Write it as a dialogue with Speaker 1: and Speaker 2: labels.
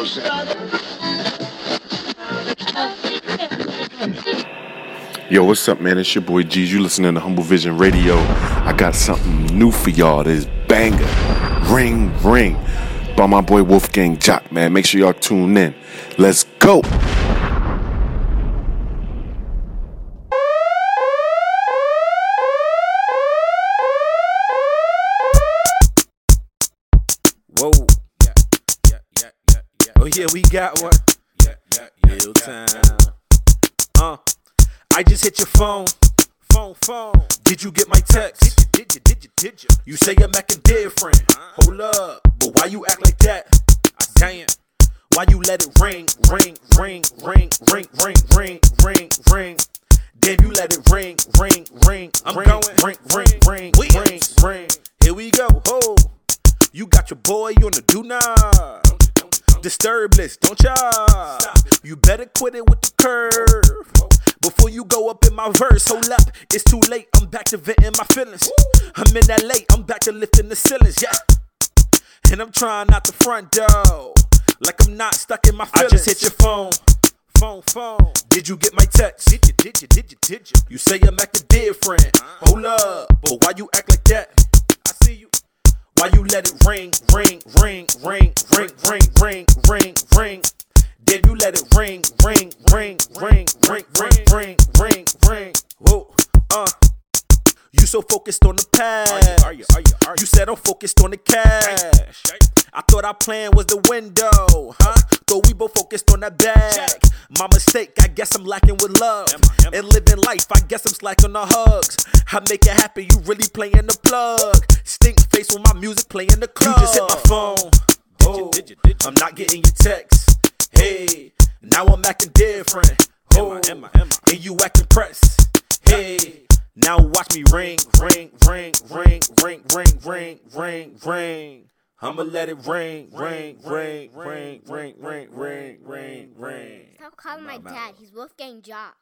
Speaker 1: Yo, what's up, man? It's your boy G's. You listening to Humble Vision Radio. I got something new for y'all. This banger. Ring, ring. By my boy Wolfgang Joc, man. Make sure y'all tune in. Let's go.
Speaker 2: Whoa. Oh yeah, we got one. Yeah, yeah, yeah. Real time. Uh, I just hit your phone. Phone, phone. Did you get my text? Did you, did you, did you, did you? You say you're acting different. Hold up, but why you act like that? I damn. Why you let it ring, ring, ring, ring, ring, ring, ring, ring, ring? Ring? Damn, you let it ring, ring, ring, I'm ring, going, ring, ring, ring, ring, ring, ring. Here we go. Ho. You got your boy on the do not disturb list, don't ya? You better quit it with the curve. Before you go up in my verse, hold up, it's too late. I'm back to venting my feelings. I'm in that late, I'm back to lifting the ceilings, yeah. And I'm trying not to front door, like I'm not stuck in my feelings. I just hit your phone. Phone, phone. Did you get my text? Did you, did you, did you, did you? You say I'm acting different. Hold up, but why you act like that? I see you. Why you let it ring, ring, ring, ring, ring, ring, ring, ring, ring? Ring Did you let it ring, ring, ring, ring, ring, ring, ring, ring, ring? Whoa, uh. You so focused on the past. Are you, are you, are you, are you? you said I'm focused on the cash. I thought our plan was the window, huh? Thought we both focused on that bag. My mistake, I guess I'm lacking with love. And living life, I guess I'm slacking the hugs. I make it happen, you really playing the plug. Stink face with my music playing the club. You just hit my phone. Oh, I'm not getting your text. Hey, now I'm acting different. Oh, and you acting pressed. Hey. Now watch me ring, ring, ring, ring, ring, ring, ring, ring, ring. I'ma let it ring, ring, ring, ring, ring, ring, ring, ring, ring.
Speaker 3: Stop calling my dad. He's Wolfgang Joc.